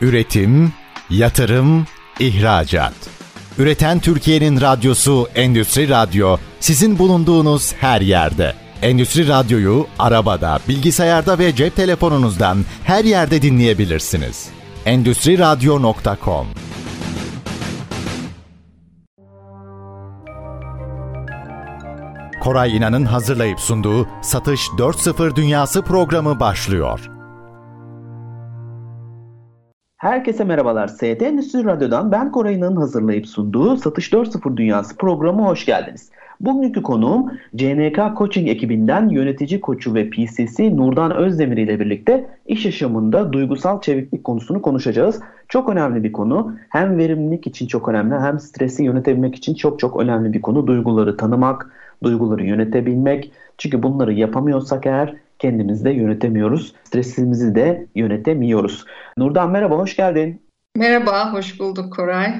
Üretim, yatırım, ihracat. Üreten Türkiye'nin radyosu Endüstri Radyo sizin bulunduğunuz her yerde. Endüstri Radyo'yu arabada, bilgisayarda ve cep telefonunuzdan her yerde dinleyebilirsiniz. Endüstri Radyo.com Koray İnan'ın hazırlayıp sunduğu Satış 4.0 Dünyası programı başlıyor. Herkese merhabalar. ST Endüstri Radyo'dan ben Koray İnan'ın hazırlayıp sunduğu Satış 4.0 Dünyası programı hoş geldiniz. Bugünkü konuğum CNK Coaching ekibinden yönetici koçu ve PCC Nurdan Özdemir ile birlikte iş yaşamında duygusal çeviklik konusunu konuşacağız. Çok önemli bir konu. Hem verimlilik için çok önemli hem stresi yönetebilmek için çok çok önemli bir konu. Duyguları tanımak, duyguları yönetebilmek. Çünkü bunları yapamıyorsak eğer kendimizi de yönetemiyoruz. Stresimizi de yönetemiyoruz. Nurdan merhaba, hoş geldin. Merhaba, hoş bulduk Koray.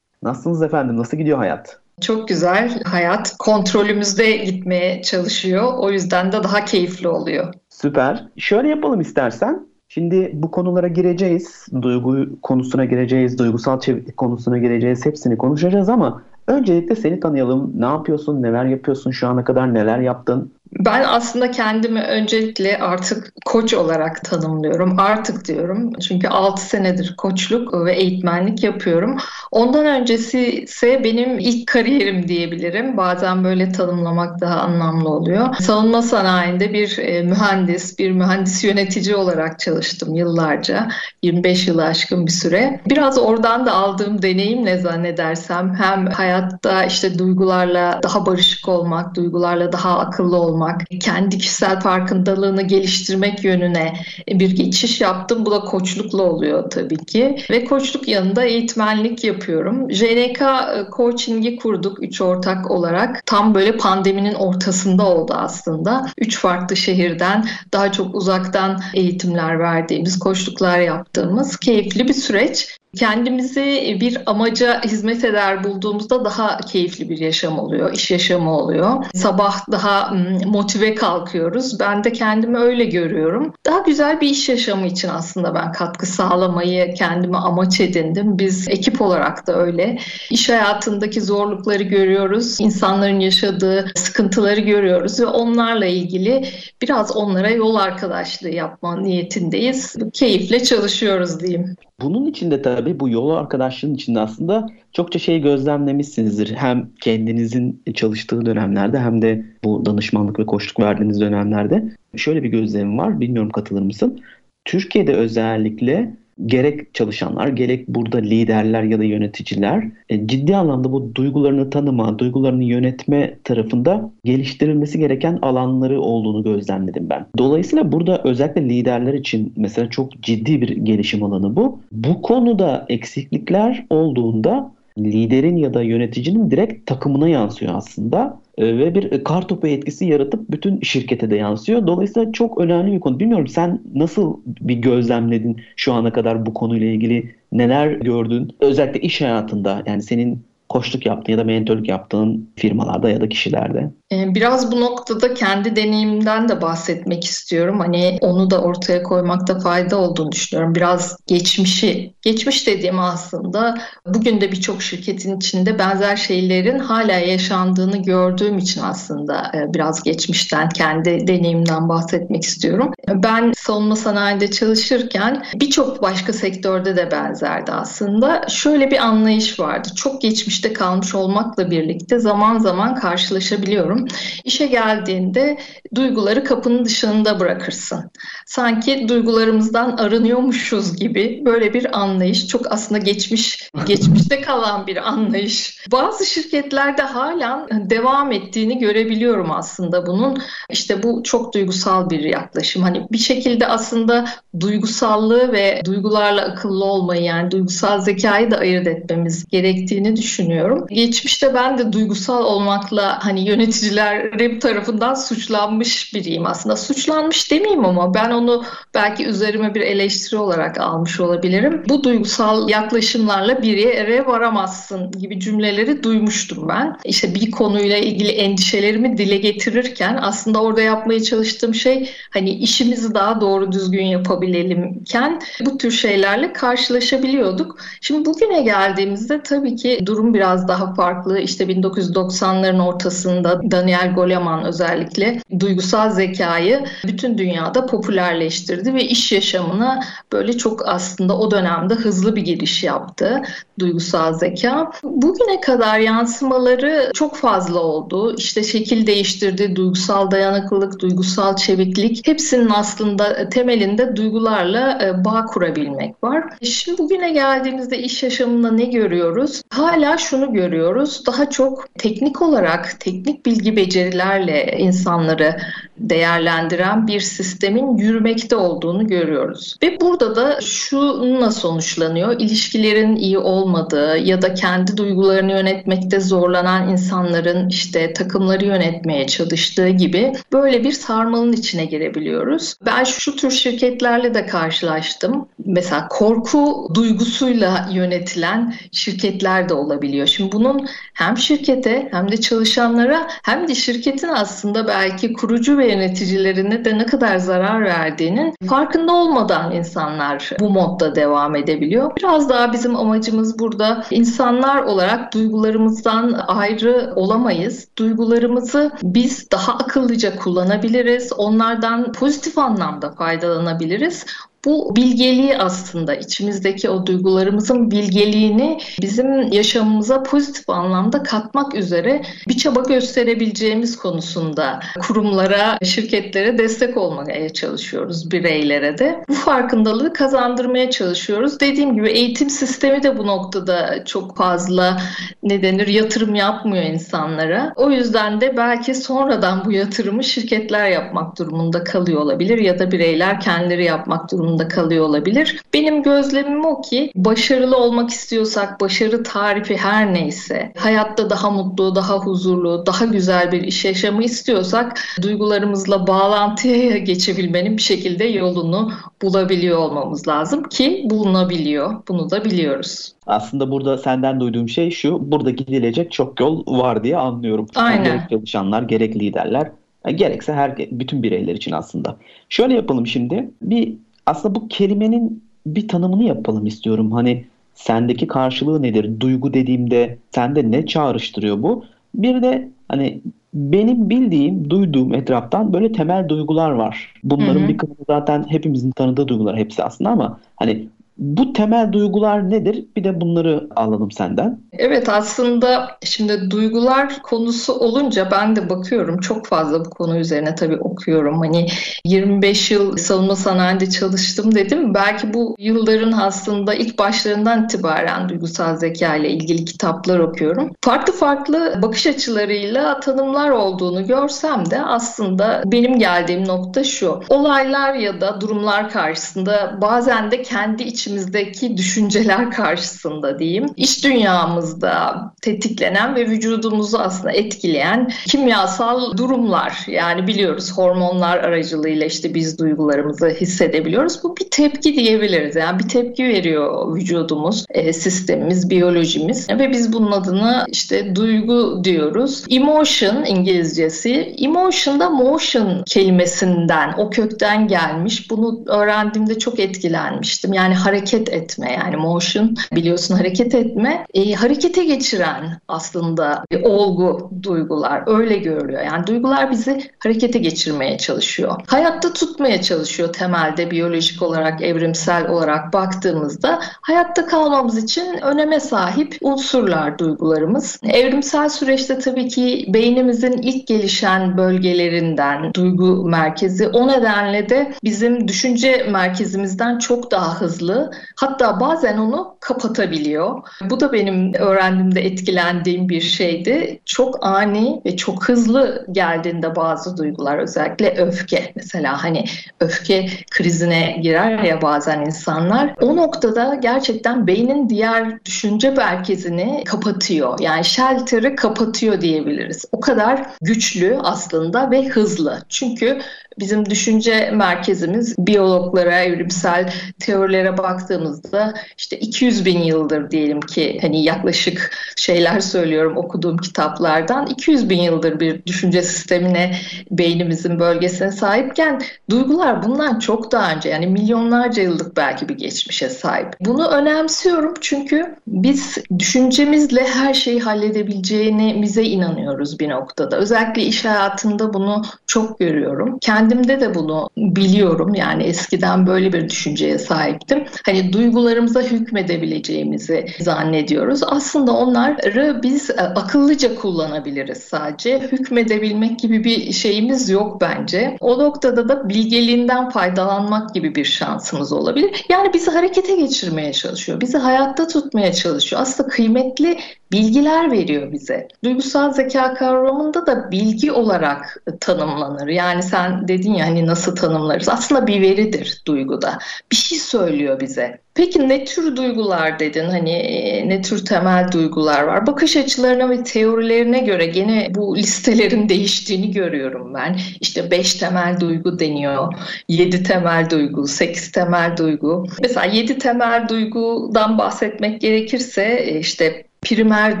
Nasılsınız efendim? Nasıl gidiyor hayat? Çok güzel. Hayat kontrolümüzde gitmeye çalışıyor. O yüzden de daha keyifli oluyor. Süper. Şöyle yapalım istersen. Şimdi bu konulara gireceğiz. Duygu konusuna gireceğiz. Duygusal çeviklik konusuna gireceğiz. Hepsini konuşacağız ama öncelikle seni tanıyalım. Ne yapıyorsun? Neler yapıyorsun? Şu ana kadar neler yaptın? Ben aslında kendimi öncelikle artık koç olarak tanımlıyorum. Artık diyorum. Çünkü 6 senedir koçluk ve eğitmenlik yapıyorum. Ondan öncesi ise benim ilk kariyerim diyebilirim. Bazen böyle tanımlamak daha anlamlı oluyor. Savunma sanayinde bir e, mühendis, bir mühendis yönetici olarak çalıştım yıllarca. 25 yılı aşkın bir süre. Biraz oradan da aldığım deneyimle zannedersem hem hayatta işte duygularla daha barışık olmak, duygularla daha akıllı olmak, olmak, kendi kişisel farkındalığını geliştirmek yönüne bir geçiş yaptım. Bu da koçlukla oluyor tabii ki. Ve koçluk yanında eğitmenlik yapıyorum. JNK e, Coaching'i kurduk üç ortak olarak. Tam böyle pandeminin ortasında oldu aslında. Üç farklı şehirden daha çok uzaktan eğitimler verdiğimiz, koçluklar yaptığımız keyifli bir süreç kendimizi bir amaca hizmet eder bulduğumuzda daha keyifli bir yaşam oluyor, iş yaşamı oluyor. Sabah daha motive kalkıyoruz. Ben de kendimi öyle görüyorum. Daha güzel bir iş yaşamı için aslında ben katkı sağlamayı kendime amaç edindim. Biz ekip olarak da öyle. İş hayatındaki zorlukları görüyoruz. insanların yaşadığı sıkıntıları görüyoruz ve onlarla ilgili biraz onlara yol arkadaşlığı yapma niyetindeyiz. Keyifle çalışıyoruz diyeyim. Bunun içinde tabii bu yol arkadaşlığın içinde aslında çokça şey gözlemlemişsinizdir. Hem kendinizin çalıştığı dönemlerde hem de bu danışmanlık ve koçluk verdiğiniz dönemlerde. Şöyle bir gözlemim var, bilmiyorum katılır mısın? Türkiye'de özellikle gerek çalışanlar gerek burada liderler ya da yöneticiler e, ciddi anlamda bu duygularını tanıma, duygularını yönetme tarafında geliştirilmesi gereken alanları olduğunu gözlemledim ben. Dolayısıyla burada özellikle liderler için mesela çok ciddi bir gelişim alanı bu. Bu konuda eksiklikler olduğunda liderin ya da yöneticinin direkt takımına yansıyor aslında ve bir kar topu etkisi yaratıp bütün şirkete de yansıyor. Dolayısıyla çok önemli bir konu. Bilmiyorum sen nasıl bir gözlemledin şu ana kadar bu konuyla ilgili neler gördün? Özellikle iş hayatında yani senin koçluk yaptığın ya da mentorluk yaptığın firmalarda ya da kişilerde? Ee, biraz bu noktada kendi deneyimden de bahsetmek istiyorum. Hani onu da ortaya koymakta fayda olduğunu düşünüyorum. Biraz geçmişi, geçmiş dediğim aslında bugün de birçok şirketin içinde benzer şeylerin hala yaşandığını gördüğüm için aslında e, biraz geçmişten, kendi deneyimden bahsetmek istiyorum. Ben savunma sanayinde çalışırken birçok başka sektörde de benzerdi aslında. Şöyle bir anlayış vardı. Çok geçmişte kalmış olmakla birlikte zaman zaman karşılaşabiliyorum İşe geldiğinde duyguları kapının dışında bırakırsın. Sanki duygularımızdan arınıyormuşuz gibi böyle bir anlayış. Çok aslında geçmiş, geçmişte kalan bir anlayış. Bazı şirketlerde halen devam ettiğini görebiliyorum aslında bunun. İşte bu çok duygusal bir yaklaşım. Hani bir şekilde aslında duygusallığı ve duygularla akıllı olmayı yani duygusal zekayı da ayırt etmemiz gerektiğini düşünüyorum. Geçmişte ben de duygusal olmakla hani yöneticiler öğrencilerim tarafından suçlanmış biriyim aslında. Suçlanmış demeyeyim ama ben onu belki üzerime bir eleştiri olarak almış olabilirim. Bu duygusal yaklaşımlarla bir yere varamazsın gibi cümleleri duymuştum ben. İşte bir konuyla ilgili endişelerimi dile getirirken aslında orada yapmaya çalıştığım şey hani işimizi daha doğru düzgün yapabilelimken bu tür şeylerle karşılaşabiliyorduk. Şimdi bugüne geldiğimizde tabii ki durum biraz daha farklı. İşte 1990'ların ortasında Daniel Goleman özellikle duygusal zekayı bütün dünyada popülerleştirdi ve iş yaşamına böyle çok aslında o dönemde hızlı bir giriş yaptı duygusal zeka. Bugüne kadar yansımaları çok fazla oldu. İşte şekil değiştirdi, duygusal dayanıklılık, duygusal çeviklik hepsinin aslında temelinde duygularla e, bağ kurabilmek var. Şimdi bugüne geldiğimizde iş yaşamında ne görüyoruz? Hala şunu görüyoruz. Daha çok teknik olarak, teknik bilgi becerilerle insanları değerlendiren bir sistemin yürümekte olduğunu görüyoruz. Ve burada da şununla sonuçlanıyor. İlişkilerin iyi olmadığı ya da kendi duygularını yönetmekte zorlanan insanların işte takımları yönetmeye çalıştığı gibi böyle bir sarmalın içine girebiliyoruz. Ben şu tür şirketlerle de karşılaştım. Mesela korku duygusuyla yönetilen şirketler de olabiliyor. Şimdi bunun hem şirkete hem de çalışanlara hem de şirketin aslında belki kurucu ve yöneticilerine de ne kadar zarar verdiğinin farkında olmadan insanlar bu modda devam edebiliyor. Biraz daha bizim amacımız burada insanlar olarak duygularımızdan ayrı olamayız. Duygularımızı biz daha akıllıca kullanabiliriz. Onlardan pozitif anlamda faydalanabiliriz bu bilgeliği aslında içimizdeki o duygularımızın bilgeliğini bizim yaşamımıza pozitif anlamda katmak üzere bir çaba gösterebileceğimiz konusunda kurumlara, şirketlere destek olmaya çalışıyoruz, bireylere de. Bu farkındalığı kazandırmaya çalışıyoruz. Dediğim gibi eğitim sistemi de bu noktada çok fazla ne denir yatırım yapmıyor insanlara. O yüzden de belki sonradan bu yatırımı şirketler yapmak durumunda kalıyor olabilir ya da bireyler kendileri yapmak durumunda durumunda kalıyor olabilir. Benim gözlemim o ki başarılı olmak istiyorsak, başarı tarifi her neyse, hayatta daha mutlu, daha huzurlu, daha güzel bir iş yaşamı istiyorsak duygularımızla bağlantıya geçebilmenin bir şekilde yolunu bulabiliyor olmamız lazım ki bulunabiliyor. Bunu da biliyoruz. Aslında burada senden duyduğum şey şu, burada gidilecek çok yol var diye anlıyorum. Aynen. Gerek çalışanlar, gerek liderler, gerekse her bütün bireyler için aslında. Şöyle yapalım şimdi. Bir aslında bu kelimenin bir tanımını yapalım istiyorum. Hani sendeki karşılığı nedir? Duygu dediğimde sende ne çağrıştırıyor bu? Bir de hani benim bildiğim, duyduğum etraftan böyle temel duygular var. Bunların hı hı. bir kısmı zaten hepimizin tanıdığı duygular hepsi aslında ama hani bu temel duygular nedir? Bir de bunları alalım senden. Evet aslında şimdi duygular konusu olunca ben de bakıyorum çok fazla bu konu üzerine tabii okuyorum. Hani 25 yıl savunma sanayinde çalıştım dedim. Belki bu yılların aslında ilk başlarından itibaren duygusal zeka ile ilgili kitaplar okuyorum. Farklı farklı bakış açılarıyla tanımlar olduğunu görsem de aslında benim geldiğim nokta şu. Olaylar ya da durumlar karşısında bazen de kendi iç içimizdeki düşünceler karşısında diyeyim. İş dünyamızda tetiklenen ve vücudumuzu aslında etkileyen kimyasal durumlar. Yani biliyoruz hormonlar aracılığıyla işte biz duygularımızı hissedebiliyoruz. Bu bir tepki diyebiliriz. Yani bir tepki veriyor vücudumuz, e, sistemimiz, biyolojimiz ve biz bunun adını işte duygu diyoruz. Emotion İngilizcesi. Emotion da motion kelimesinden, o kökten gelmiş. Bunu öğrendiğimde çok etkilenmiştim. Yani hareket etme yani motion biliyorsun hareket etme e, harekete geçiren aslında bir olgu duygular öyle görülüyor. Yani duygular bizi harekete geçirmeye çalışıyor. Hayatta tutmaya çalışıyor temelde biyolojik olarak evrimsel olarak baktığımızda hayatta kalmamız için öneme sahip unsurlar duygularımız. Evrimsel süreçte tabii ki beynimizin ilk gelişen bölgelerinden duygu merkezi o nedenle de bizim düşünce merkezimizden çok daha hızlı Hatta bazen onu kapatabiliyor. Bu da benim öğrendiğimde etkilendiğim bir şeydi. Çok ani ve çok hızlı geldiğinde bazı duygular özellikle öfke mesela hani öfke krizine girer ya bazen insanlar. O noktada gerçekten beynin diğer düşünce merkezini kapatıyor. Yani shelter'ı kapatıyor diyebiliriz. O kadar güçlü aslında ve hızlı. Çünkü Bizim düşünce merkezimiz biyologlara, evrimsel teorilere baktığımızda işte 200 bin yıldır diyelim ki hani yaklaşık şeyler söylüyorum okuduğum kitaplardan 200 bin yıldır bir düşünce sistemine beynimizin bölgesine sahipken duygular bundan çok daha önce yani milyonlarca yıllık belki bir geçmişe sahip. Bunu önemsiyorum çünkü biz düşüncemizle her şeyi halledebileceğine bize inanıyoruz bir noktada. Özellikle iş hayatında bunu çok görüyorum. Kendi kendimde de bunu biliyorum. Yani eskiden böyle bir düşünceye sahiptim. Hani duygularımıza hükmedebileceğimizi zannediyoruz. Aslında onları biz e, akıllıca kullanabiliriz sadece. Hükmedebilmek gibi bir şeyimiz yok bence. O noktada da bilgeliğinden faydalanmak gibi bir şansımız olabilir. Yani bizi harekete geçirmeye çalışıyor. Bizi hayatta tutmaya çalışıyor. Aslında kıymetli bilgiler veriyor bize. Duygusal zeka kavramında da bilgi olarak tanımlanır. Yani sen dedin ya hani nasıl tanımlarız? Aslında bir veridir duyguda. Bir şey söylüyor bize. Peki ne tür duygular dedin? Hani e, ne tür temel duygular var? Bakış açılarına ve teorilerine göre gene bu listelerin değiştiğini görüyorum ben. İşte 5 temel duygu deniyor. 7 temel duygu, 8 temel duygu. Mesela 7 temel duygudan bahsetmek gerekirse e, işte primer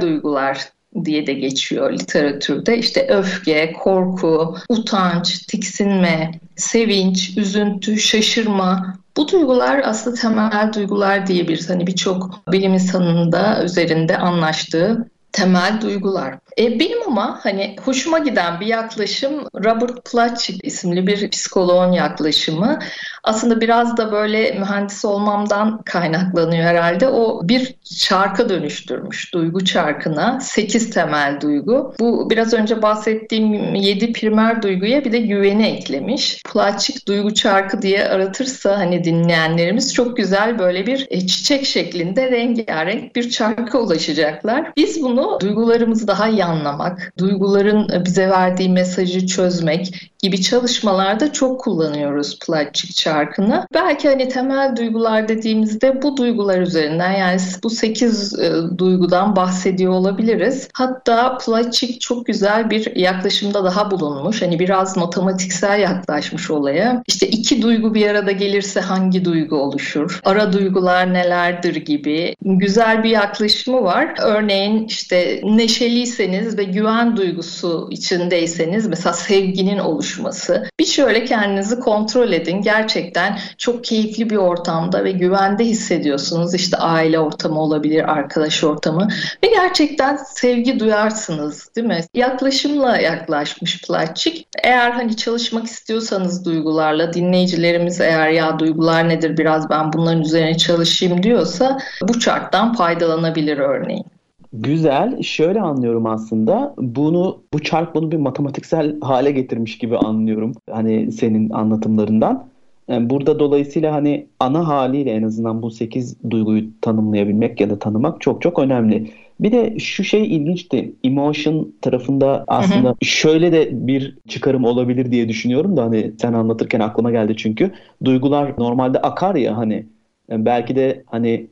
duygular diye de geçiyor literatürde. İşte öfke, korku, utanç, tiksinme, sevinç, üzüntü, şaşırma. Bu duygular aslında temel duygular diyebiliriz. Hani birçok bilim insanının da üzerinde anlaştığı temel duygular. E, benim ama hani hoşuma giden bir yaklaşım Robert Plutchik isimli bir psikoloğun yaklaşımı. Aslında biraz da böyle mühendis olmamdan kaynaklanıyor herhalde. O bir çarka dönüştürmüş duygu çarkına. Sekiz temel duygu. Bu biraz önce bahsettiğim yedi primer duyguya bir de güveni eklemiş. Plutchik duygu çarkı diye aratırsa hani dinleyenlerimiz çok güzel böyle bir e, çiçek şeklinde rengarenk bir çarka ulaşacaklar. Biz bunu duygularımızı daha anlamak, duyguların bize verdiği mesajı çözmek gibi çalışmalarda çok kullanıyoruz Plutchik çarkını. Belki hani temel duygular dediğimizde bu duygular üzerinden yani bu 8 e, duygudan bahsediyor olabiliriz. Hatta Plutchik çok güzel bir yaklaşımda daha bulunmuş. Hani biraz matematiksel yaklaşmış olaya. İşte iki duygu bir arada gelirse hangi duygu oluşur? Ara duygular nelerdir gibi güzel bir yaklaşımı var. Örneğin işte neşeliyseniz ve güven duygusu içindeyseniz mesela sevginin oluşması. Bir şöyle kendinizi kontrol edin. Gerçekten çok keyifli bir ortamda ve güvende hissediyorsunuz. İşte aile ortamı olabilir, arkadaş ortamı ve gerçekten sevgi duyarsınız değil mi? Yaklaşımla yaklaşmış Platçik. Eğer hani çalışmak istiyorsanız duygularla dinleyicilerimiz eğer ya duygular nedir biraz ben bunların üzerine çalışayım diyorsa bu charttan faydalanabilir örneğin. Güzel. Şöyle anlıyorum aslında. Bunu bu çark bunu bir matematiksel hale getirmiş gibi anlıyorum. Hani senin anlatımlarından. Yani burada dolayısıyla hani ana haliyle en azından bu 8 duyguyu tanımlayabilmek ya da tanımak çok çok önemli. Bir de şu şey ilginçti. Emotion tarafında aslında hı hı. şöyle de bir çıkarım olabilir diye düşünüyorum da hani sen anlatırken aklıma geldi çünkü. Duygular normalde akar ya hani belki de hani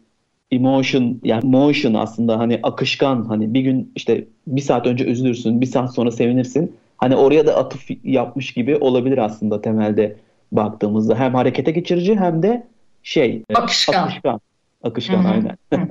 emotion yani motion aslında hani akışkan hani bir gün işte bir saat önce üzülürsün bir saat sonra sevinirsin. Hani oraya da atıf yapmış gibi olabilir aslında temelde baktığımızda. Hem harekete geçirici hem de şey akışkan. akışkan. Akışkan aynen.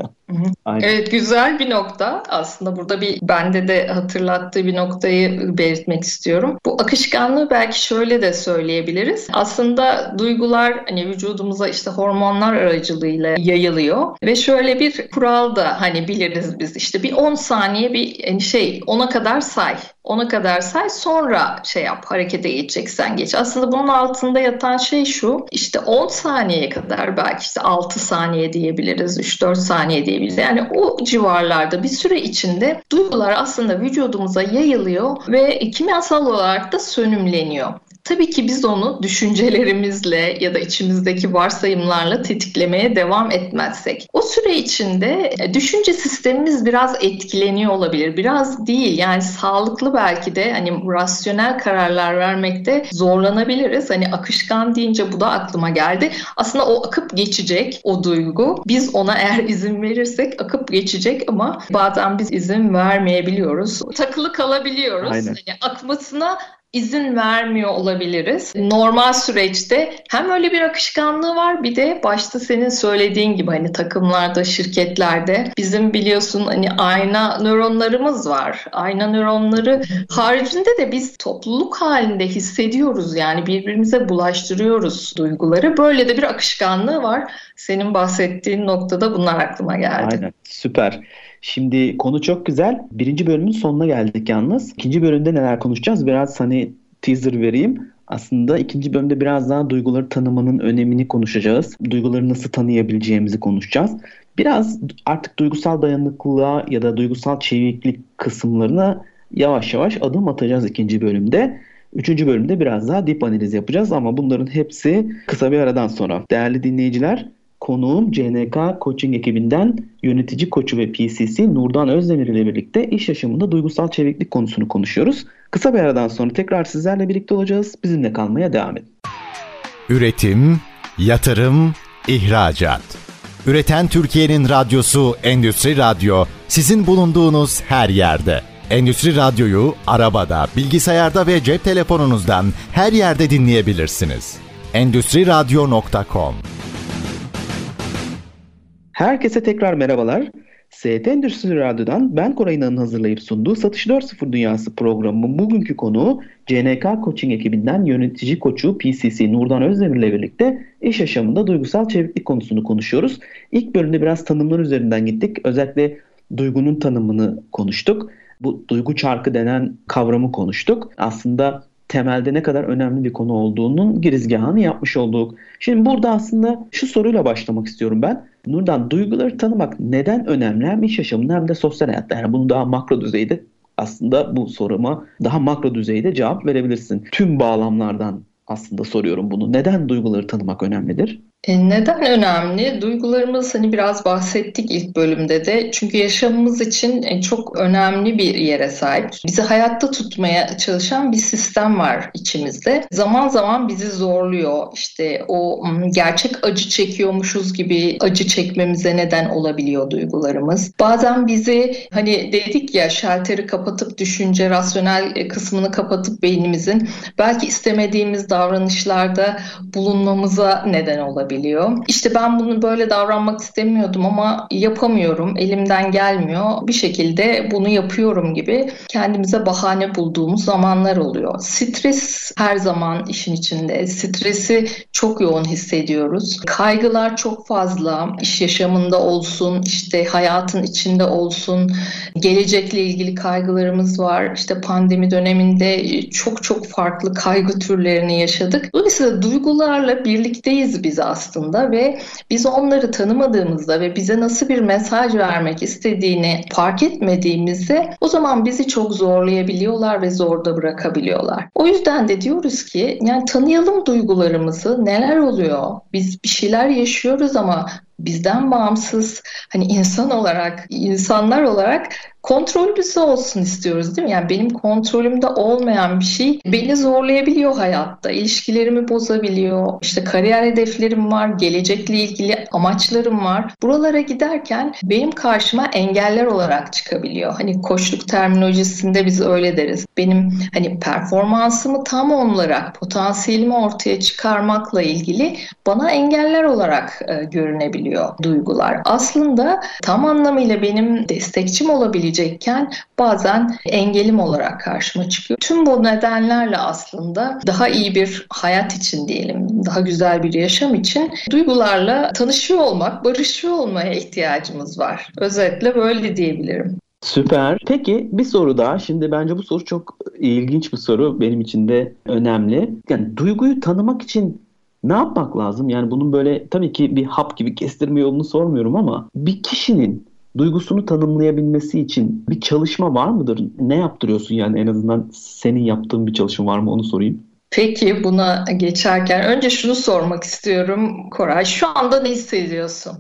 aynen. Evet güzel bir nokta. Aslında burada bir bende de hatırlattığı bir noktayı belirtmek istiyorum. Bu akışkanlığı belki şöyle de söyleyebiliriz. Aslında duygular hani vücudumuza işte hormonlar aracılığıyla yayılıyor ve şöyle bir kural da hani biliriz biz işte bir 10 saniye bir yani şey ona kadar say. Ona kadar say sonra şey yap harekete geçeceksen geç. Aslında bunun altında yatan şey şu işte 10 saniyeye kadar belki işte 6 saniye diyebiliriz 3-4 saniye diyebiliriz. Yani o civarlarda bir süre içinde duygular aslında vücudumuza yayılıyor ve kimyasal olarak da sönümleniyor. Tabii ki biz onu düşüncelerimizle ya da içimizdeki varsayımlarla tetiklemeye devam etmezsek o süre içinde e, düşünce sistemimiz biraz etkileniyor olabilir. Biraz değil yani sağlıklı belki de hani rasyonel kararlar vermekte zorlanabiliriz. Hani akışkan deyince bu da aklıma geldi. Aslında o akıp geçecek o duygu. Biz ona eğer izin verirsek akıp geçecek ama bazen biz izin vermeyebiliyoruz. Takılı kalabiliyoruz. Aynen. Hani akmasına izin vermiyor olabiliriz. Normal süreçte hem öyle bir akışkanlığı var bir de başta senin söylediğin gibi hani takımlarda, şirketlerde bizim biliyorsun hani ayna nöronlarımız var. Ayna nöronları haricinde de biz topluluk halinde hissediyoruz yani birbirimize bulaştırıyoruz duyguları. Böyle de bir akışkanlığı var. Senin bahsettiğin noktada bunlar aklıma geldi. Aynen süper. Şimdi konu çok güzel. Birinci bölümün sonuna geldik yalnız. İkinci bölümde neler konuşacağız? Biraz hani teaser vereyim. Aslında ikinci bölümde biraz daha duyguları tanımanın önemini konuşacağız. Duyguları nasıl tanıyabileceğimizi konuşacağız. Biraz artık duygusal dayanıklılığa ya da duygusal çeviklik kısımlarına yavaş yavaş adım atacağız ikinci bölümde. Üçüncü bölümde biraz daha dip analiz yapacağız ama bunların hepsi kısa bir aradan sonra. Değerli dinleyiciler Konuğum CNK Coaching ekibinden yönetici koçu ve PCC Nurdan Özdemir ile birlikte iş yaşamında duygusal çeviklik konusunu konuşuyoruz. Kısa bir aradan sonra tekrar sizlerle birlikte olacağız. Bizimle kalmaya devam edin. Üretim, yatırım, ihracat. Üreten Türkiye'nin radyosu Endüstri Radyo sizin bulunduğunuz her yerde. Endüstri Radyo'yu arabada, bilgisayarda ve cep telefonunuzdan her yerde dinleyebilirsiniz. Endüstri Radyo.com Herkese tekrar merhabalar. ST Endüstri Radyo'dan ben Koray İnan'ın hazırlayıp sunduğu Satış 4.0 Dünyası programının bugünkü konuğu CNK Coaching ekibinden yönetici koçu PCC Nurdan Özdemir ile birlikte iş yaşamında duygusal çeviklik konusunu konuşuyoruz. İlk bölümde biraz tanımlar üzerinden gittik. Özellikle duygunun tanımını konuştuk. Bu duygu çarkı denen kavramı konuştuk. Aslında temelde ne kadar önemli bir konu olduğunun girizgahını yapmış olduk. Şimdi burada aslında şu soruyla başlamak istiyorum ben. Nurdan duyguları tanımak neden önemli hem iş yaşamında hem de sosyal hayatta? Yani bunu daha makro düzeyde aslında bu soruma daha makro düzeyde cevap verebilirsin. Tüm bağlamlardan aslında soruyorum bunu. Neden duyguları tanımak önemlidir? E neden önemli? Duygularımız hani biraz bahsettik ilk bölümde de. Çünkü yaşamımız için e, çok önemli bir yere sahip. Bizi hayatta tutmaya çalışan bir sistem var içimizde. Zaman zaman bizi zorluyor. İşte o gerçek acı çekiyormuşuz gibi acı çekmemize neden olabiliyor duygularımız. Bazen bizi hani dedik ya şalteri kapatıp düşünce rasyonel e, kısmını kapatıp beynimizin belki istemediğimiz davranışlarda bulunmamıza neden olabiliyor olabiliyor. İşte ben bunu böyle davranmak istemiyordum ama yapamıyorum, elimden gelmiyor. Bir şekilde bunu yapıyorum gibi kendimize bahane bulduğumuz zamanlar oluyor. Stres her zaman işin içinde. Stresi çok yoğun hissediyoruz. Kaygılar çok fazla. İş yaşamında olsun, işte hayatın içinde olsun. Gelecekle ilgili kaygılarımız var. İşte pandemi döneminde çok çok farklı kaygı türlerini yaşadık. Dolayısıyla duygularla birlikteyiz biz aslında aslında ve biz onları tanımadığımızda ve bize nasıl bir mesaj vermek istediğini fark etmediğimizde o zaman bizi çok zorlayabiliyorlar ve zorda bırakabiliyorlar. O yüzden de diyoruz ki yani tanıyalım duygularımızı neler oluyor? Biz bir şeyler yaşıyoruz ama bizden bağımsız hani insan olarak, insanlar olarak kontrol bize olsun istiyoruz değil mi? Yani benim kontrolümde olmayan bir şey beni zorlayabiliyor hayatta. İlişkilerimi bozabiliyor. İşte kariyer hedeflerim var, gelecekle ilgili amaçlarım var. Buralara giderken benim karşıma engeller olarak çıkabiliyor. Hani koçluk terminolojisinde biz öyle deriz. Benim hani performansımı tam olarak, potansiyelimi ortaya çıkarmakla ilgili bana engeller olarak e, görünebiliyor duygular. Aslında tam anlamıyla benim destekçim olabilecek olabilecekken bazen engelim olarak karşıma çıkıyor. Tüm bu nedenlerle aslında daha iyi bir hayat için diyelim, daha güzel bir yaşam için duygularla tanışıyor olmak, barışıyor olmaya ihtiyacımız var. Özetle böyle diyebilirim. Süper. Peki bir soru daha. Şimdi bence bu soru çok ilginç bir soru. Benim için de önemli. Yani duyguyu tanımak için ne yapmak lazım? Yani bunun böyle tabii ki bir hap gibi kestirme yolunu sormuyorum ama bir kişinin duygusunu tanımlayabilmesi için bir çalışma var mıdır? Ne yaptırıyorsun yani en azından senin yaptığın bir çalışma var mı onu sorayım. Peki buna geçerken önce şunu sormak istiyorum Koray. Şu anda ne hissediyorsun?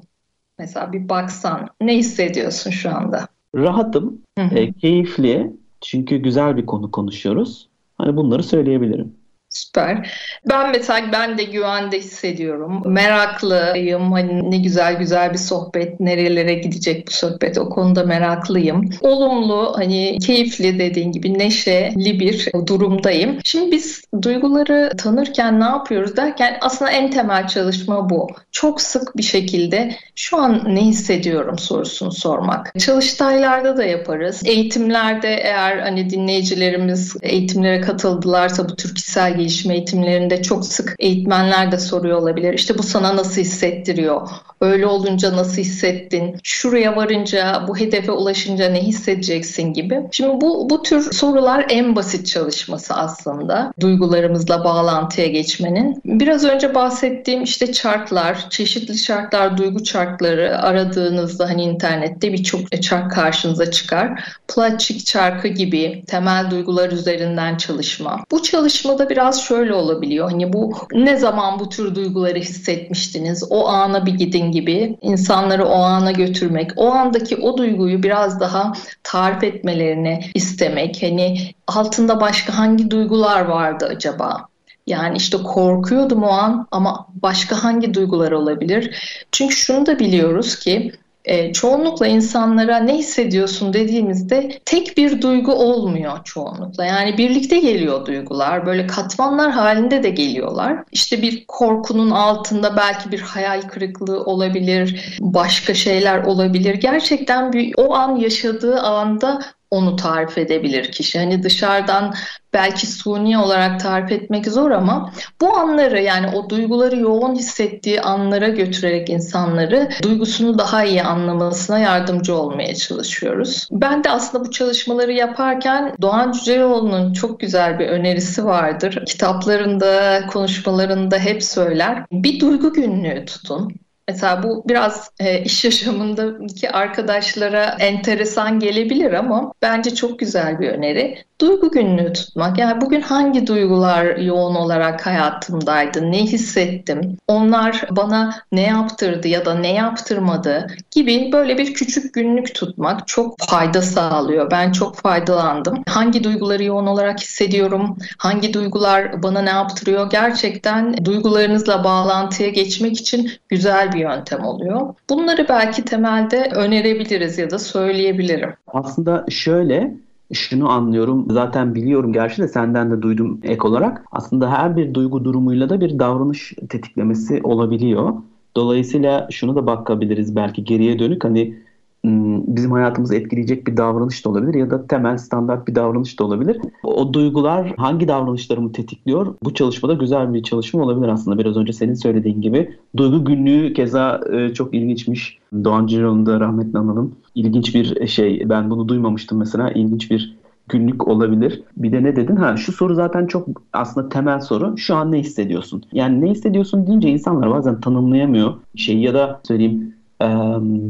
Mesela bir baksan ne hissediyorsun şu anda? Rahatım, e, keyifli çünkü güzel bir konu konuşuyoruz. Hani bunları söyleyebilirim. Süper. Ben mesela ben de güvende hissediyorum. Meraklıyım. Hani ne güzel güzel bir sohbet. Nerelere gidecek bu sohbet? O konuda meraklıyım. Olumlu, hani keyifli dediğin gibi neşeli bir durumdayım. Şimdi biz duyguları tanırken ne yapıyoruz derken aslında en temel çalışma bu. Çok sık bir şekilde şu an ne hissediyorum sorusunu sormak. Çalıştaylarda da yaparız. Eğitimlerde eğer hani dinleyicilerimiz eğitimlere katıldılarsa bu tür gelişim eğitimlerinde çok sık eğitmenler de soruyor olabilir. İşte bu sana nasıl hissettiriyor? Öyle olunca nasıl hissettin? Şuraya varınca, bu hedefe ulaşınca ne hissedeceksin gibi. Şimdi bu, bu tür sorular en basit çalışması aslında. Duygularımızla bağlantıya geçmenin. Biraz önce bahsettiğim işte çarklar, çeşitli çarklar, duygu çarkları aradığınızda hani internette birçok çark karşınıza çıkar. Platçik çarkı gibi temel duygular üzerinden çalışma. Bu çalışmada biraz biraz şöyle olabiliyor. Hani bu ne zaman bu tür duyguları hissetmiştiniz? O ana bir gidin gibi insanları o ana götürmek, o andaki o duyguyu biraz daha tarif etmelerini istemek. Hani altında başka hangi duygular vardı acaba? Yani işte korkuyordum o an ama başka hangi duygular olabilir? Çünkü şunu da biliyoruz ki e, çoğunlukla insanlara ne hissediyorsun dediğimizde tek bir duygu olmuyor çoğunlukla. Yani birlikte geliyor duygular. Böyle katmanlar halinde de geliyorlar. İşte bir korkunun altında belki bir hayal kırıklığı olabilir, başka şeyler olabilir. Gerçekten bir o an yaşadığı anda onu tarif edebilir kişi. Hani dışarıdan belki suni olarak tarif etmek zor ama bu anları yani o duyguları yoğun hissettiği anlara götürerek insanları duygusunu daha iyi anlamasına yardımcı olmaya çalışıyoruz. Ben de aslında bu çalışmaları yaparken Doğan Cüceloğlu'nun çok güzel bir önerisi vardır. Kitaplarında, konuşmalarında hep söyler. Bir duygu günlüğü tutun. Mesela bu biraz e, iş yaşamındaki arkadaşlara enteresan gelebilir ama bence çok güzel bir öneri duygu günlüğü tutmak. Yani bugün hangi duygular yoğun olarak hayatımdaydı, ne hissettim, onlar bana ne yaptırdı ya da ne yaptırmadı gibi böyle bir küçük günlük tutmak çok fayda sağlıyor. Ben çok faydalandım. Hangi duyguları yoğun olarak hissediyorum, hangi duygular bana ne yaptırıyor gerçekten duygularınızla bağlantıya geçmek için güzel bir yöntem oluyor. Bunları belki temelde önerebiliriz ya da söyleyebilirim. Aslında şöyle şunu anlıyorum. Zaten biliyorum gerçi de senden de duydum ek olarak. Aslında her bir duygu durumuyla da bir davranış tetiklemesi olabiliyor. Dolayısıyla şunu da bakabiliriz belki geriye dönük hani bizim hayatımızı etkileyecek bir davranış da olabilir ya da temel standart bir davranış da olabilir. O duygular hangi davranışlarımı tetikliyor? Bu çalışmada güzel bir çalışma olabilir aslında. Biraz önce senin söylediğin gibi. Duygu günlüğü keza çok ilginçmiş. Doğan Ciro'nun da rahmetli analım. İlginç bir şey. Ben bunu duymamıştım mesela. İlginç bir günlük olabilir. Bir de ne dedin? Ha şu soru zaten çok aslında temel soru. Şu an ne hissediyorsun? Yani ne hissediyorsun deyince insanlar bazen tanımlayamıyor şeyi ya da söyleyeyim e,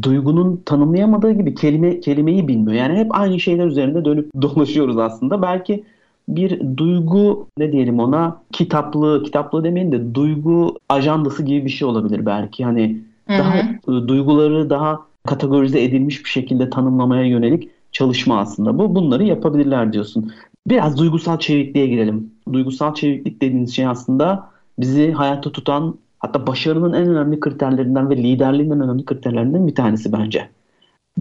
duygunun tanımlayamadığı gibi kelime kelimeyi bilmiyor. Yani hep aynı şeyler üzerinde dönüp dolaşıyoruz aslında. Belki bir duygu ne diyelim ona kitaplığı, kitaplığı demeyin de duygu ajandası gibi bir şey olabilir belki. Hani Hı-hı. daha e, duyguları daha kategorize edilmiş bir şekilde tanımlamaya yönelik çalışma aslında. Bu bunları yapabilirler diyorsun. Biraz duygusal çevikliğe girelim. Duygusal çeviklik dediğiniz şey aslında bizi hayatta tutan Hatta başarının en önemli kriterlerinden ve liderliğin en önemli kriterlerinden bir tanesi bence.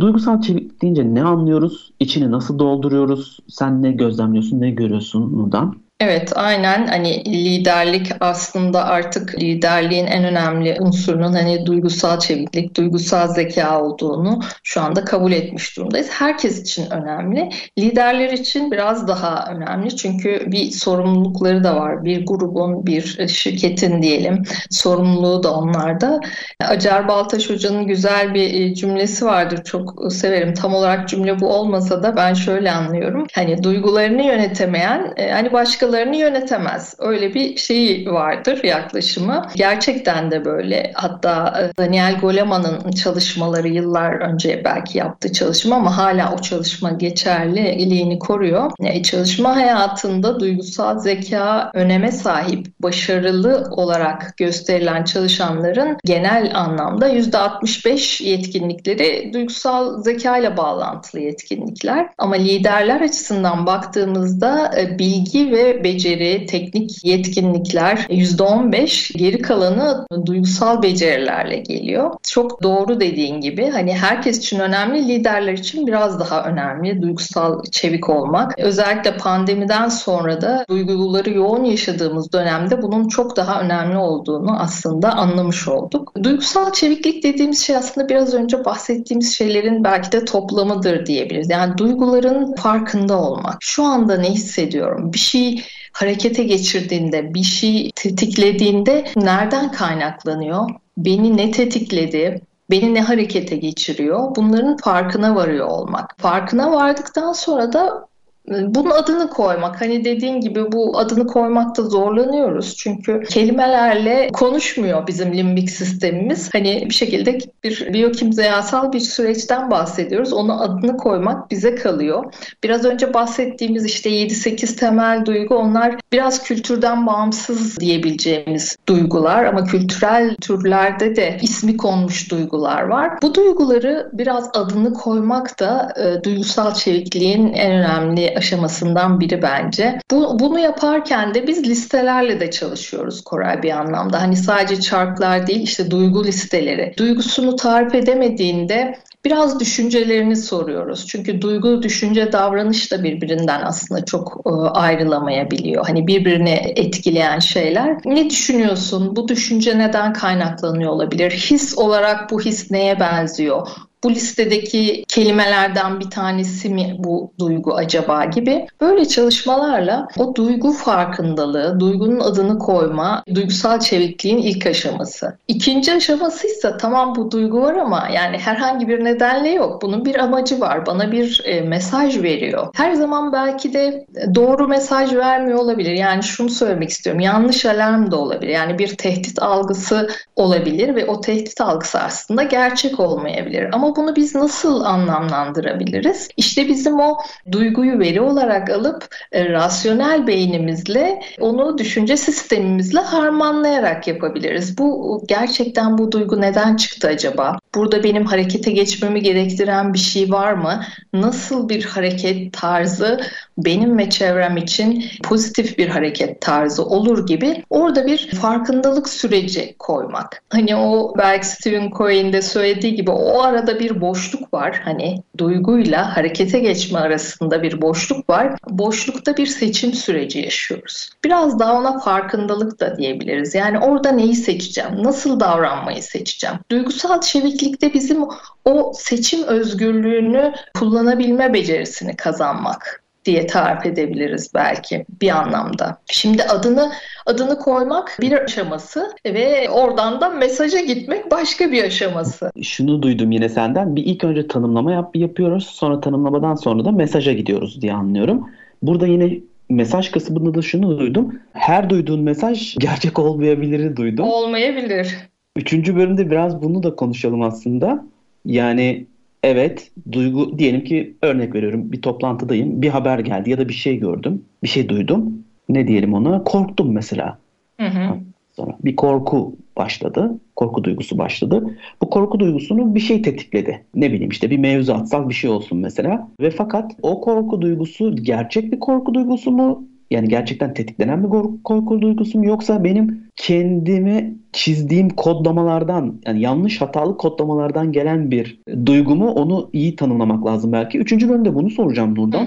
Duygusal çeviklik deyince ne anlıyoruz? İçini nasıl dolduruyoruz? Sen ne gözlemliyorsun, ne görüyorsun buradan? Evet aynen hani liderlik aslında artık liderliğin en önemli unsurunun hani duygusal çeviklik, duygusal zeka olduğunu şu anda kabul etmiş durumdayız. Herkes için önemli. Liderler için biraz daha önemli çünkü bir sorumlulukları da var. Bir grubun, bir şirketin diyelim sorumluluğu da onlarda. Acar Baltaş Hoca'nın güzel bir e, cümlesi vardır. Çok severim. Tam olarak cümle bu olmasa da ben şöyle anlıyorum. Hani duygularını yönetemeyen e, hani başka başkalarını yönetemez. Öyle bir şeyi vardır yaklaşımı. Gerçekten de böyle. Hatta e, Daniel Goleman'ın çalışmaları yıllar önce belki yaptığı çalışma ama hala o çalışma geçerli, iliğini koruyor. E, çalışma hayatında duygusal zeka öneme sahip, başarılı olarak gösterilen çalışanların genel anlamda %65 yetkinlikleri duygusal zeka ile bağlantılı yetkinlikler. Ama liderler açısından baktığımızda e, bilgi ve beceri, teknik yetkinlikler %15, geri kalanı duygusal becerilerle geliyor. Çok doğru dediğin gibi hani herkes için önemli, liderler için biraz daha önemli duygusal çevik olmak. Özellikle pandemiden sonra da duyguları yoğun yaşadığımız dönemde bunun çok daha önemli olduğunu aslında anlamış olduk. Duygusal çeviklik dediğimiz şey aslında biraz önce bahsettiğimiz şeylerin belki de toplamıdır diyebiliriz. Yani duyguların farkında olmak. Şu anda ne hissediyorum? Bir şey harekete geçirdiğinde, bir şey tetiklediğinde nereden kaynaklanıyor? Beni ne tetikledi? Beni ne harekete geçiriyor? Bunların farkına varıyor olmak. Farkına vardıktan sonra da bunun adını koymak hani dediğin gibi bu adını koymakta zorlanıyoruz. Çünkü kelimelerle konuşmuyor bizim limbik sistemimiz. Hani bir şekilde bir biyokimyasal bir süreçten bahsediyoruz. Onu adını koymak bize kalıyor. Biraz önce bahsettiğimiz işte 7-8 temel duygu onlar biraz kültürden bağımsız diyebileceğimiz duygular. Ama kültürel türlerde de ismi konmuş duygular var. Bu duyguları biraz adını koymak da e, duygusal çevikliğin en önemli aşamasından biri bence. Bu, bunu yaparken de biz listelerle de çalışıyoruz Koray bir anlamda. Hani sadece çarklar değil işte duygu listeleri. Duygusunu tarif edemediğinde biraz düşüncelerini soruyoruz. Çünkü duygu, düşünce, davranış da birbirinden aslında çok e, ayrılamayabiliyor. Hani birbirini etkileyen şeyler. Ne düşünüyorsun? Bu düşünce neden kaynaklanıyor olabilir? His olarak bu his neye benziyor? Bu listedeki kelimelerden bir tanesi mi bu duygu acaba gibi böyle çalışmalarla o duygu farkındalığı, duygunun adını koyma, duygusal çevikliğin ilk aşaması. İkinci aşaması ise tamam bu duygu var ama yani herhangi bir nedenle yok. Bunun bir amacı var. Bana bir e, mesaj veriyor. Her zaman belki de doğru mesaj vermiyor olabilir. Yani şunu söylemek istiyorum. Yanlış alarm da olabilir. Yani bir tehdit algısı olabilir ve o tehdit algısı aslında gerçek olmayabilir. Ama bunu biz nasıl anlamlandırabiliriz? İşte bizim o duyguyu veri olarak alıp e, rasyonel beynimizle onu düşünce sistemimizle harmanlayarak yapabiliriz. Bu gerçekten bu duygu neden çıktı acaba? Burada benim harekete geçmemi gerektiren bir şey var mı? Nasıl bir hareket tarzı benim ve çevrem için pozitif bir hareket tarzı olur gibi orada bir farkındalık süreci koymak. Hani o belki Stephen Cohen'de söylediği gibi o arada bir boşluk var. Hani duyguyla harekete geçme arasında bir boşluk var. Boşlukta bir seçim süreci yaşıyoruz. Biraz daha ona farkındalık da diyebiliriz. Yani orada neyi seçeceğim? Nasıl davranmayı seçeceğim? Duygusal çeviklikte bizim o seçim özgürlüğünü kullanabilme becerisini kazanmak diye tarif edebiliriz belki bir anlamda. Şimdi adını adını koymak bir aşaması ve oradan da mesaja gitmek başka bir aşaması. Şunu duydum yine senden. Bir ilk önce tanımlama yap yapıyoruz. Sonra tanımlamadan sonra da mesaja gidiyoruz diye anlıyorum. Burada yine mesaj kısmında da şunu duydum. Her duyduğun mesaj gerçek olmayabilir duydum. Olmayabilir. Üçüncü bölümde biraz bunu da konuşalım aslında. Yani Evet, duygu diyelim ki örnek veriyorum bir toplantıdayım, bir haber geldi ya da bir şey gördüm, bir şey duydum. Ne diyelim ona? Korktum mesela. Hı hı. Sonra bir korku başladı, korku duygusu başladı. Bu korku duygusunu bir şey tetikledi. Ne bileyim işte bir mevzu atsal bir şey olsun mesela. Ve fakat o korku duygusu gerçek bir korku duygusu mu yani gerçekten tetiklenen bir korku duygusu mu yoksa benim kendimi çizdiğim kodlamalardan yani yanlış hatalı kodlamalardan gelen bir duygumu onu iyi tanımlamak lazım belki. Üçüncü bölümde bunu soracağım Nurdan.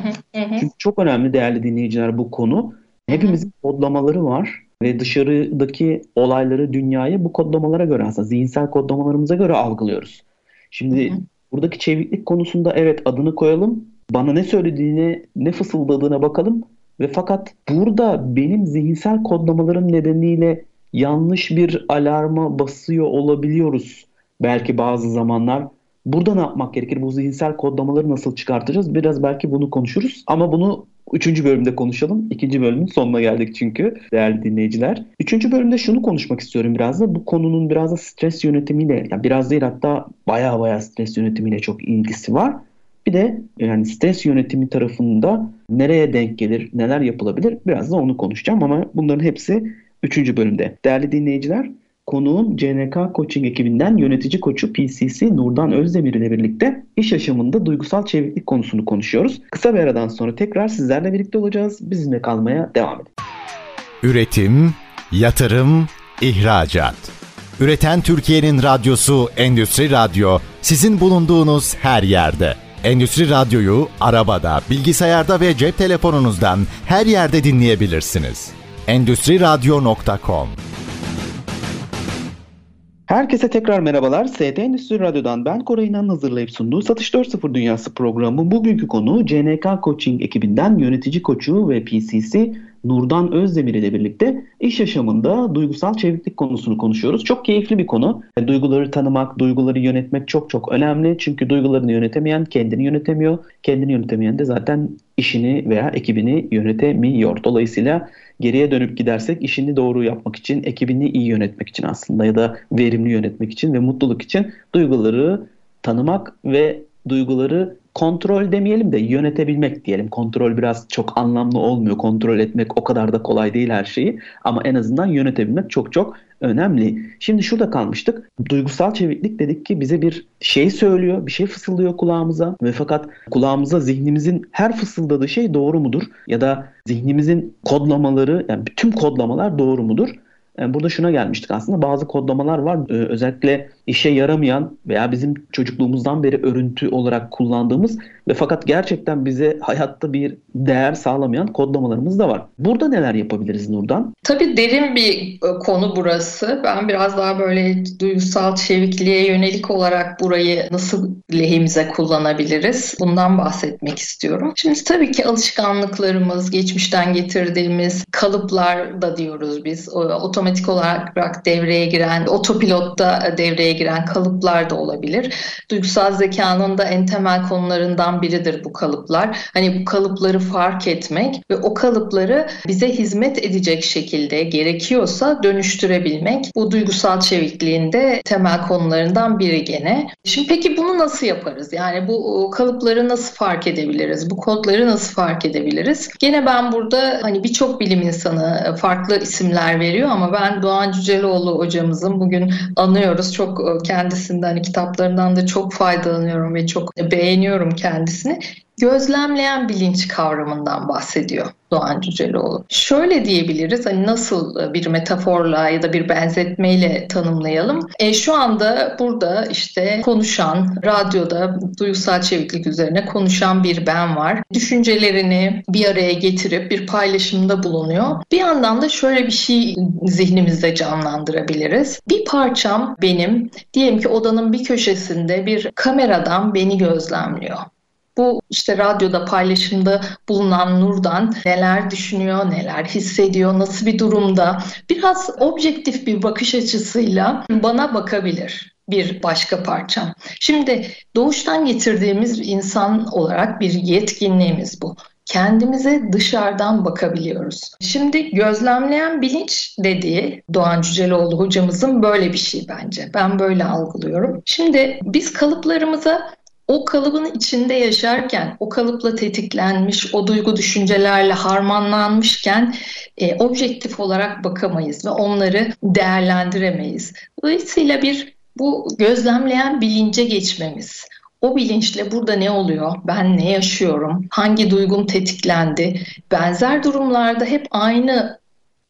Çünkü çok önemli değerli dinleyiciler bu konu. Hepimizin kodlamaları var ve dışarıdaki olayları, dünyayı bu kodlamalara göre aslında zihinsel kodlamalarımıza göre algılıyoruz. Şimdi hı hı. buradaki çeviklik konusunda evet adını koyalım. Bana ne söylediğine, ne fısıldadığına bakalım. Ve fakat burada benim zihinsel kodlamalarım nedeniyle yanlış bir alarma basıyor olabiliyoruz. Belki bazı zamanlar Burada ne yapmak gerekir? Bu zihinsel kodlamaları nasıl çıkartacağız? Biraz belki bunu konuşuruz. Ama bunu Üçüncü bölümde konuşalım. İkinci bölümün sonuna geldik çünkü değerli dinleyiciler. Üçüncü bölümde şunu konuşmak istiyorum biraz da. Bu konunun biraz da stres yönetimiyle, yani biraz değil hatta baya baya stres yönetimiyle çok ilgisi var. Bir de yani stres yönetimi tarafında nereye denk gelir, neler yapılabilir biraz da onu konuşacağım ama bunların hepsi 3. bölümde. Değerli dinleyiciler Konuğum CNK Coaching ekibinden yönetici koçu PCC Nurdan Özdemir ile birlikte iş yaşamında duygusal çeviklik konusunu konuşuyoruz. Kısa bir aradan sonra tekrar sizlerle birlikte olacağız. Bizimle kalmaya devam edin. Üretim, yatırım, ihracat. Üreten Türkiye'nin radyosu Endüstri Radyo sizin bulunduğunuz her yerde. Endüstri Radyo'yu arabada, bilgisayarda ve cep telefonunuzdan her yerde dinleyebilirsiniz. Endüstri Radyo.com Herkese tekrar merhabalar. ST Endüstri Radyo'dan ben Koray İnan hazırlayıp sunduğu Satış 4.0 Dünyası programı bugünkü konu CNK Coaching ekibinden yönetici koçu ve PCC Nurdan Özdemir ile birlikte iş yaşamında duygusal çeviklik konusunu konuşuyoruz. Çok keyifli bir konu. Duyguları tanımak, duyguları yönetmek çok çok önemli. Çünkü duygularını yönetemeyen kendini yönetemiyor. Kendini yönetemeyen de zaten işini veya ekibini yönetemiyor. Dolayısıyla geriye dönüp gidersek işini doğru yapmak için, ekibini iyi yönetmek için aslında ya da verimli yönetmek için ve mutluluk için duyguları tanımak ve duyguları kontrol demeyelim de yönetebilmek diyelim. Kontrol biraz çok anlamlı olmuyor. Kontrol etmek o kadar da kolay değil her şeyi. Ama en azından yönetebilmek çok çok önemli. Şimdi şurada kalmıştık. Duygusal çeviklik dedik ki bize bir şey söylüyor, bir şey fısıldıyor kulağımıza ve fakat kulağımıza zihnimizin her fısıldadığı şey doğru mudur? Ya da zihnimizin kodlamaları, yani tüm kodlamalar doğru mudur? Yani burada şuna gelmiştik aslında bazı kodlamalar var ee, özellikle işe yaramayan veya bizim çocukluğumuzdan beri örüntü olarak kullandığımız ve fakat gerçekten bize hayatta bir değer sağlamayan kodlamalarımız da var. Burada neler yapabiliriz Nurdan? Tabii derin bir e, konu burası. Ben biraz daha böyle duygusal çevikliğe yönelik olarak burayı nasıl lehimize kullanabiliriz? Bundan bahsetmek istiyorum. Şimdi tabii ki alışkanlıklarımız, geçmişten getirdiğimiz kalıplar da diyoruz biz. Otomatik olarak devreye giren, otopilotta devreye giren kalıplar da olabilir. Duygusal zekanın da en temel konularından biridir bu kalıplar. Hani bu kalıpları fark etmek ve o kalıpları bize hizmet edecek şekilde gerekiyorsa dönüştürebilmek bu duygusal çevikliğinde temel konularından biri gene. Şimdi peki bunu nasıl yaparız? Yani bu kalıpları nasıl fark edebiliriz? Bu kodları nasıl fark edebiliriz? Gene ben burada hani birçok bilim insanı farklı isimler veriyor ama ben Doğan Cüceloğlu hocamızın bugün anıyoruz. Çok e, kendisinden hani kitaplarından da çok faydalanıyorum ve çok beğeniyorum kendisini. Gözlemleyen bilinç kavramından bahsediyor. Doğan Cüceloğlu. Şöyle diyebiliriz hani nasıl bir metaforla ya da bir benzetmeyle tanımlayalım. E, şu anda burada işte konuşan, radyoda duygusal çeviklik üzerine konuşan bir ben var. Düşüncelerini bir araya getirip bir paylaşımda bulunuyor. Bir yandan da şöyle bir şey zihnimizde canlandırabiliriz. Bir parçam benim diyelim ki odanın bir köşesinde bir kameradan beni gözlemliyor. Bu işte radyoda paylaşımda bulunan Nur'dan neler düşünüyor, neler hissediyor, nasıl bir durumda biraz objektif bir bakış açısıyla bana bakabilir bir başka parçam. Şimdi doğuştan getirdiğimiz insan olarak bir yetkinliğimiz bu kendimize dışarıdan bakabiliyoruz. Şimdi gözlemleyen bilinç dediği Doğan Cüceloğlu hocamızın böyle bir şey bence. Ben böyle algılıyorum. Şimdi biz kalıplarımıza o kalıbın içinde yaşarken, o kalıpla tetiklenmiş, o duygu düşüncelerle harmanlanmışken e, objektif olarak bakamayız ve onları değerlendiremeyiz. Dolayısıyla bir bu gözlemleyen bilince geçmemiz, o bilinçle burada ne oluyor? Ben ne yaşıyorum? Hangi duygum tetiklendi? Benzer durumlarda hep aynı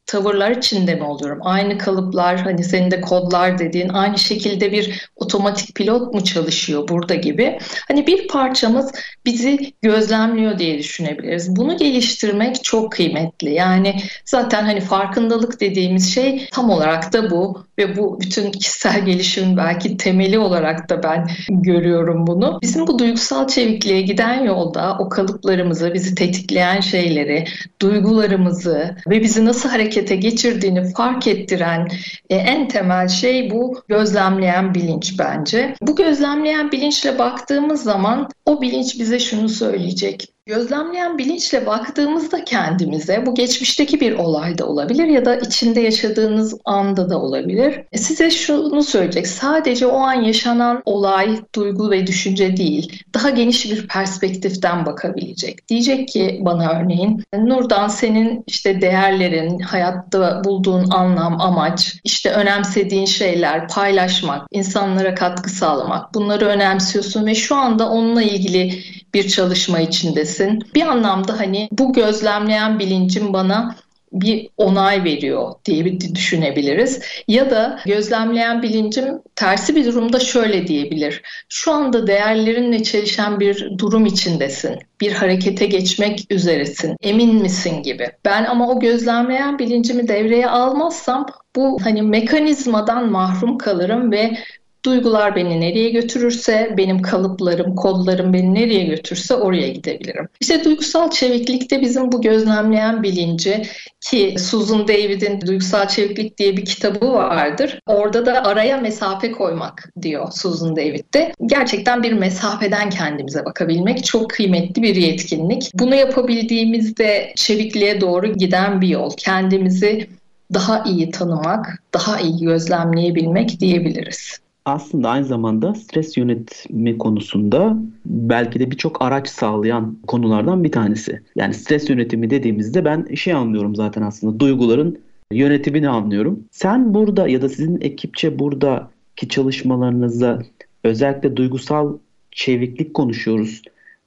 tavırlar içinde mi oluyorum? Aynı kalıplar hani senin de kodlar dediğin aynı şekilde bir otomatik pilot mu çalışıyor burada gibi. Hani bir parçamız bizi gözlemliyor diye düşünebiliriz. Bunu geliştirmek çok kıymetli. Yani zaten hani farkındalık dediğimiz şey tam olarak da bu ve bu bütün kişisel gelişimin belki temeli olarak da ben görüyorum bunu. Bizim bu duygusal çevikliğe giden yolda o kalıplarımızı, bizi tetikleyen şeyleri, duygularımızı ve bizi nasıl hareket harekete geçirdiğini fark ettiren e, en temel şey bu gözlemleyen bilinç bence. Bu gözlemleyen bilinçle baktığımız zaman o bilinç bize şunu söyleyecek. Gözlemleyen bilinçle baktığımızda kendimize bu geçmişteki bir olay da olabilir ya da içinde yaşadığınız anda da olabilir. E size şunu söyleyecek. Sadece o an yaşanan olay, duygu ve düşünce değil. Daha geniş bir perspektiften bakabilecek. Diyecek ki bana örneğin Nurdan senin işte değerlerin, hayatta bulduğun anlam, amaç, işte önemsediğin şeyler, paylaşmak, insanlara katkı sağlamak bunları önemsiyorsun ve şu anda onunla ilgili bir çalışma içindesin. Bir anlamda hani bu gözlemleyen bilincin bana bir onay veriyor diye bir düşünebiliriz. Ya da gözlemleyen bilincim tersi bir durumda şöyle diyebilir. Şu anda değerlerinle çelişen bir durum içindesin. Bir harekete geçmek üzeresin. Emin misin gibi. Ben ama o gözlemleyen bilincimi devreye almazsam bu hani mekanizmadan mahrum kalırım ve Duygular beni nereye götürürse, benim kalıplarım, kodlarım beni nereye götürse oraya gidebilirim. İşte duygusal çeviklikte bizim bu gözlemleyen bilinci ki Susan David'in Duygusal Çeviklik diye bir kitabı vardır. Orada da araya mesafe koymak diyor Susan David'de. Gerçekten bir mesafeden kendimize bakabilmek çok kıymetli bir yetkinlik. Bunu yapabildiğimizde çevikliğe doğru giden bir yol. Kendimizi daha iyi tanımak, daha iyi gözlemleyebilmek diyebiliriz aslında aynı zamanda stres yönetimi konusunda belki de birçok araç sağlayan konulardan bir tanesi. Yani stres yönetimi dediğimizde ben şey anlıyorum zaten aslında duyguların yönetimini anlıyorum. Sen burada ya da sizin ekipçe buradaki çalışmalarınızda özellikle duygusal çeviklik konuşuyoruz.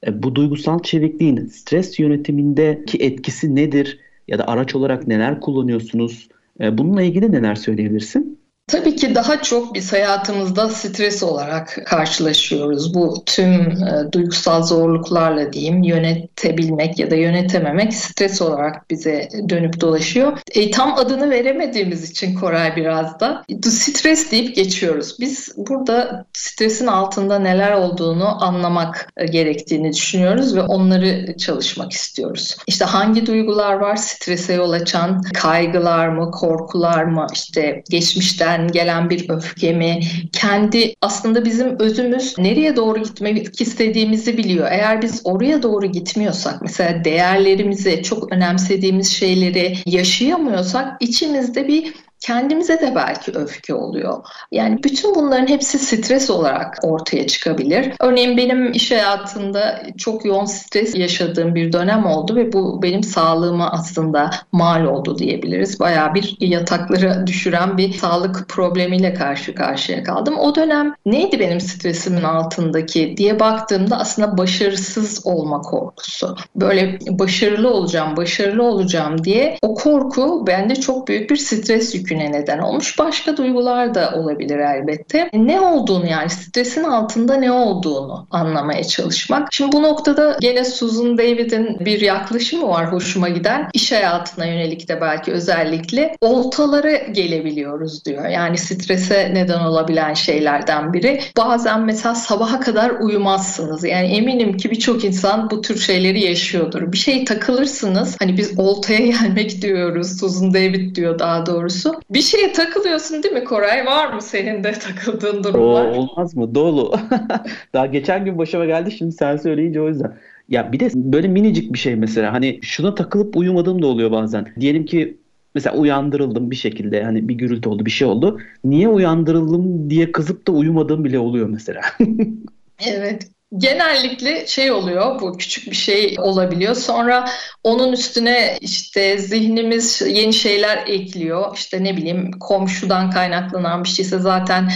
E, bu duygusal çevikliğin stres yönetimindeki etkisi nedir? Ya da araç olarak neler kullanıyorsunuz? E, bununla ilgili neler söyleyebilirsin? Tabii ki daha çok biz hayatımızda stres olarak karşılaşıyoruz. Bu tüm e, duygusal zorluklarla diyeyim yönetebilmek ya da yönetememek stres olarak bize dönüp dolaşıyor. E, tam adını veremediğimiz için Koray biraz da stres deyip geçiyoruz. Biz burada stresin altında neler olduğunu anlamak e, gerektiğini düşünüyoruz ve onları çalışmak istiyoruz. İşte hangi duygular var strese yol açan kaygılar mı, korkular mı, işte geçmişten içten gelen bir öfke mi? Kendi aslında bizim özümüz nereye doğru gitmek istediğimizi biliyor. Eğer biz oraya doğru gitmiyorsak mesela değerlerimizi, çok önemsediğimiz şeyleri yaşayamıyorsak içimizde bir kendimize de belki öfke oluyor. Yani bütün bunların hepsi stres olarak ortaya çıkabilir. Örneğin benim iş hayatında çok yoğun stres yaşadığım bir dönem oldu ve bu benim sağlığıma aslında mal oldu diyebiliriz. Bayağı bir yataklara düşüren bir sağlık problemiyle karşı karşıya kaldım. O dönem neydi benim stresimin altındaki diye baktığımda aslında başarısız olma korkusu. Böyle başarılı olacağım, başarılı olacağım diye o korku bende çok büyük bir stres yükü yüküne neden olmuş. Başka duygular da olabilir elbette. Ne olduğunu yani stresin altında ne olduğunu anlamaya çalışmak. Şimdi bu noktada gene Susan David'in bir yaklaşımı var hoşuma giden. İş hayatına yönelik de belki özellikle oltalara gelebiliyoruz diyor. Yani strese neden olabilen şeylerden biri. Bazen mesela sabaha kadar uyumazsınız. Yani eminim ki birçok insan bu tür şeyleri yaşıyordur. Bir şey takılırsınız. Hani biz oltaya gelmek diyoruz. Susan David diyor daha doğrusu. Bir şeye takılıyorsun değil mi Koray? Var mı senin de takıldığın durumlar? Oo, olmaz mı? Dolu. Daha geçen gün başıma geldi şimdi sen söyleyince o yüzden. Ya bir de böyle minicik bir şey mesela hani şuna takılıp uyumadığım da oluyor bazen. Diyelim ki mesela uyandırıldım bir şekilde hani bir gürültü oldu bir şey oldu. Niye uyandırıldım diye kızıp da uyumadığım bile oluyor mesela. evet genellikle şey oluyor bu küçük bir şey olabiliyor. Sonra onun üstüne işte zihnimiz yeni şeyler ekliyor. İşte ne bileyim komşudan kaynaklanan bir şeyse zaten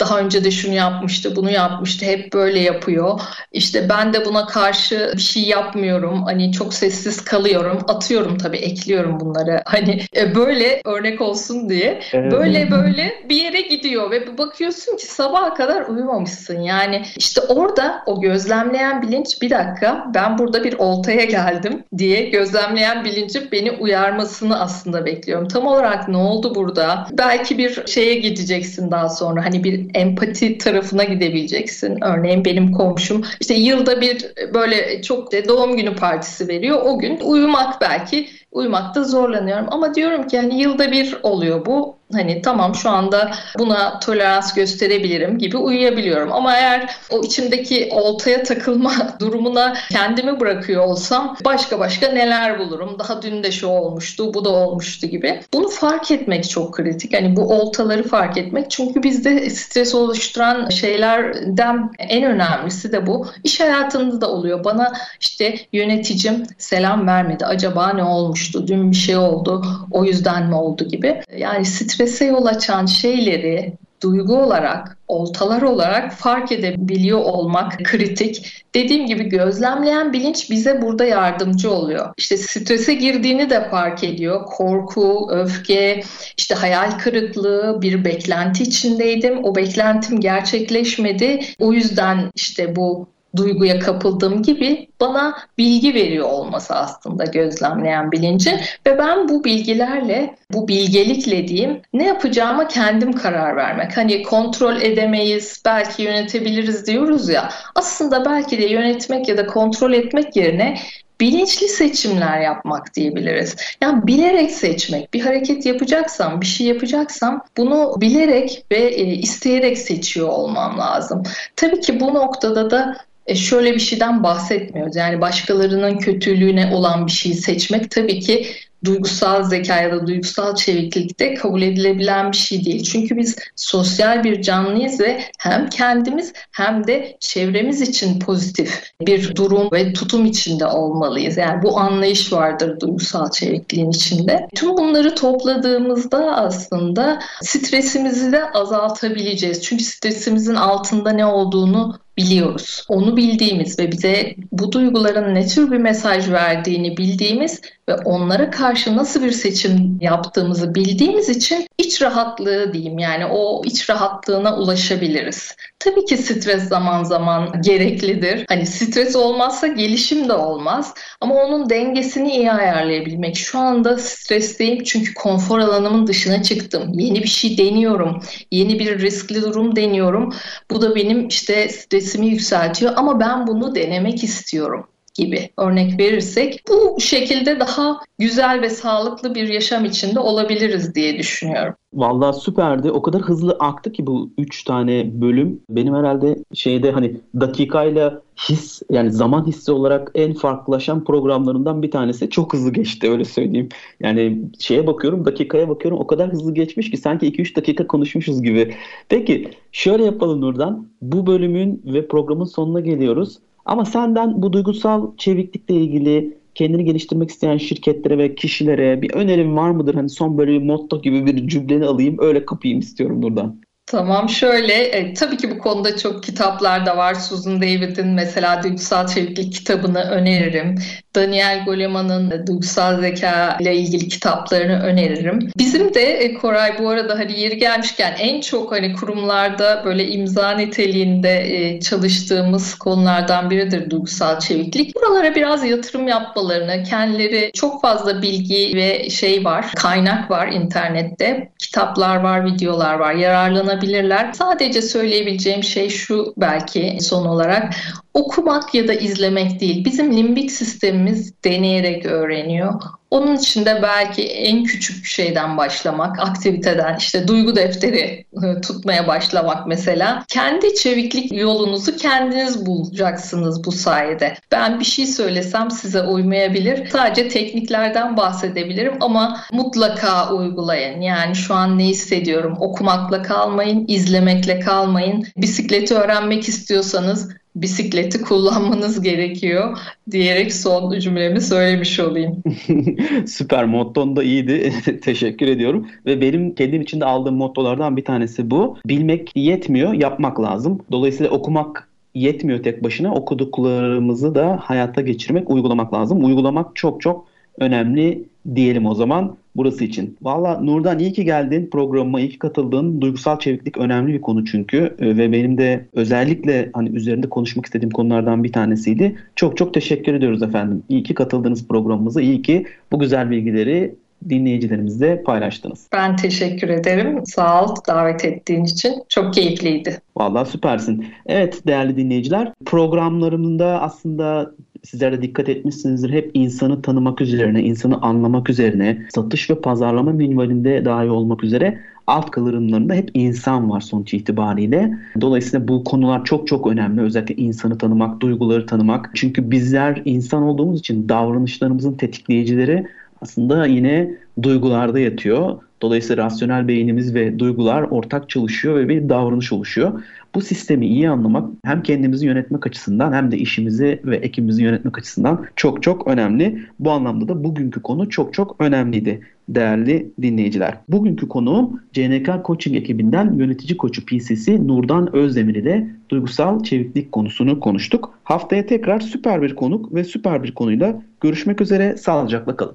daha önce de şunu yapmıştı bunu yapmıştı hep böyle yapıyor. İşte ben de buna karşı bir şey yapmıyorum. Hani çok sessiz kalıyorum. Atıyorum tabii ekliyorum bunları. Hani e, böyle örnek olsun diye. Evet. böyle böyle bir yere gidiyor ve bakıyorsun ki sabaha kadar uyumamışsın. Yani işte orada o gözlemleyen bilinç bir dakika ben burada bir oltaya geldim diye gözlemleyen bilincin beni uyarmasını aslında bekliyorum. Tam olarak ne oldu burada? Belki bir şeye gideceksin daha sonra. Hani bir empati tarafına gidebileceksin. Örneğin benim komşum işte yılda bir böyle çok doğum günü partisi veriyor. O gün uyumak belki uyumakta zorlanıyorum. Ama diyorum ki hani yılda bir oluyor bu. Hani tamam şu anda buna tolerans gösterebilirim gibi uyuyabiliyorum. Ama eğer o içimdeki oltaya takılma durumuna kendimi bırakıyor olsam başka başka neler bulurum. Daha dün de şu olmuştu, bu da olmuştu gibi. Bunu fark etmek çok kritik. Hani bu oltaları fark etmek. Çünkü bizde stres oluşturan şeylerden en önemlisi de bu. İş hayatında da oluyor. Bana işte yöneticim selam vermedi. Acaba ne olmuştu? Dün bir şey oldu. O yüzden mi oldu gibi. Yani stres strese yol açan şeyleri duygu olarak, oltalar olarak fark edebiliyor olmak kritik. Dediğim gibi gözlemleyen bilinç bize burada yardımcı oluyor. İşte strese girdiğini de fark ediyor. Korku, öfke, işte hayal kırıklığı, bir beklenti içindeydim. O beklentim gerçekleşmedi. O yüzden işte bu duyguya kapıldığım gibi bana bilgi veriyor olması aslında gözlemleyen bilinci ve ben bu bilgilerle bu bilgelikle diyeyim ne yapacağıma kendim karar vermek. Hani kontrol edemeyiz, belki yönetebiliriz diyoruz ya. Aslında belki de yönetmek ya da kontrol etmek yerine bilinçli seçimler yapmak diyebiliriz. Yani bilerek seçmek, bir hareket yapacaksam, bir şey yapacaksam bunu bilerek ve e, isteyerek seçiyor olmam lazım. Tabii ki bu noktada da şöyle bir şeyden bahsetmiyoruz. Yani başkalarının kötülüğüne olan bir şeyi seçmek tabii ki duygusal zeka ya da duygusal çeviklikte kabul edilebilen bir şey değil. Çünkü biz sosyal bir canlıyız ve hem kendimiz hem de çevremiz için pozitif bir durum ve tutum içinde olmalıyız. Yani bu anlayış vardır duygusal çevikliğin içinde. Tüm bunları topladığımızda aslında stresimizi de azaltabileceğiz. Çünkü stresimizin altında ne olduğunu biliyoruz. Onu bildiğimiz ve bize bu duyguların ne tür bir mesaj verdiğini bildiğimiz ve onlara karşı nasıl bir seçim yaptığımızı bildiğimiz için iç rahatlığı diyeyim yani o iç rahatlığına ulaşabiliriz. Tabii ki stres zaman zaman gereklidir. Hani stres olmazsa gelişim de olmaz ama onun dengesini iyi ayarlayabilmek. Şu anda stresteyim çünkü konfor alanımın dışına çıktım. Yeni bir şey deniyorum. Yeni bir riskli durum deniyorum. Bu da benim işte stresimi yükseltiyor ama ben bunu denemek istiyorum gibi örnek verirsek bu şekilde daha güzel ve sağlıklı bir yaşam içinde olabiliriz diye düşünüyorum. Vallahi süperdi. O kadar hızlı aktı ki bu üç tane bölüm. Benim herhalde şeyde hani dakikayla his yani zaman hissi olarak en farklılaşan programlarından bir tanesi. Çok hızlı geçti öyle söyleyeyim. Yani şeye bakıyorum dakikaya bakıyorum o kadar hızlı geçmiş ki sanki 2-3 dakika konuşmuşuz gibi. Peki şöyle yapalım Nurdan. Bu bölümün ve programın sonuna geliyoruz. Ama senden bu duygusal çeviklikle ilgili kendini geliştirmek isteyen şirketlere ve kişilere bir önerim var mıdır? Hani son böyle bir motto gibi bir cümleni alayım öyle kapayım istiyorum buradan. Tamam şöyle e, tabii ki bu konuda çok kitaplar da var. Susan David'in mesela Duygusal Çeviklik kitabını öneririm. Daniel Goleman'ın duygusal zeka ile ilgili kitaplarını öneririm. Bizim de e, Koray bu arada hani yeri gelmişken en çok hani kurumlarda böyle imza niteliğinde e, çalıştığımız konulardan biridir duygusal çeviklik. Buralara biraz yatırım yapmalarını, kendileri çok fazla bilgi ve şey var, kaynak var internette. Kitaplar var, videolar var. Yararlanabilirler. Sadece söyleyebileceğim şey şu belki son olarak okumak ya da izlemek değil. Bizim limbik sistemimiz deneyerek öğreniyor. Onun için de belki en küçük şeyden başlamak, aktiviteden işte duygu defteri e, tutmaya başlamak mesela. Kendi çeviklik yolunuzu kendiniz bulacaksınız bu sayede. Ben bir şey söylesem size uymayabilir. Sadece tekniklerden bahsedebilirim ama mutlaka uygulayın. Yani şu an ne hissediyorum? Okumakla kalmayın, izlemekle kalmayın. Bisikleti öğrenmek istiyorsanız bisikleti kullanmanız gerekiyor diyerek son cümlemi söylemiş olayım. Süper motton da iyiydi. Teşekkür ediyorum. Ve benim kendim için de aldığım mottolardan bir tanesi bu. Bilmek yetmiyor, yapmak lazım. Dolayısıyla okumak yetmiyor tek başına. Okuduklarımızı da hayata geçirmek, uygulamak lazım. Uygulamak çok çok önemli diyelim o zaman burası için. Valla Nurdan iyi ki geldin programıma, iyi ki katıldın. Duygusal çeviklik önemli bir konu çünkü e, ve benim de özellikle hani üzerinde konuşmak istediğim konulardan bir tanesiydi. Çok çok teşekkür ediyoruz efendim. İyi ki katıldınız programımıza. İyi ki bu güzel bilgileri dinleyicilerimizle paylaştınız. Ben teşekkür ederim. Sağ ol davet ettiğin için. Çok keyifliydi. Vallahi süpersin. Evet değerli dinleyiciler programlarımda aslında sizler de dikkat etmişsinizdir. Hep insanı tanımak üzerine, insanı anlamak üzerine, satış ve pazarlama minvalinde dahi olmak üzere alt kılırımlarında hep insan var sonuç itibariyle. Dolayısıyla bu konular çok çok önemli. Özellikle insanı tanımak, duyguları tanımak. Çünkü bizler insan olduğumuz için davranışlarımızın tetikleyicileri aslında yine duygularda yatıyor. Dolayısıyla rasyonel beynimiz ve duygular ortak çalışıyor ve bir davranış oluşuyor. Bu sistemi iyi anlamak hem kendimizi yönetmek açısından hem de işimizi ve ekibimizi yönetmek açısından çok çok önemli. Bu anlamda da bugünkü konu çok çok önemliydi değerli dinleyiciler. Bugünkü konuğum CNK Coaching ekibinden yönetici koçu PCC Nurdan Özdemir ile duygusal çeviklik konusunu konuştuk. Haftaya tekrar süper bir konuk ve süper bir konuyla görüşmek üzere. Sağlıcakla kalın.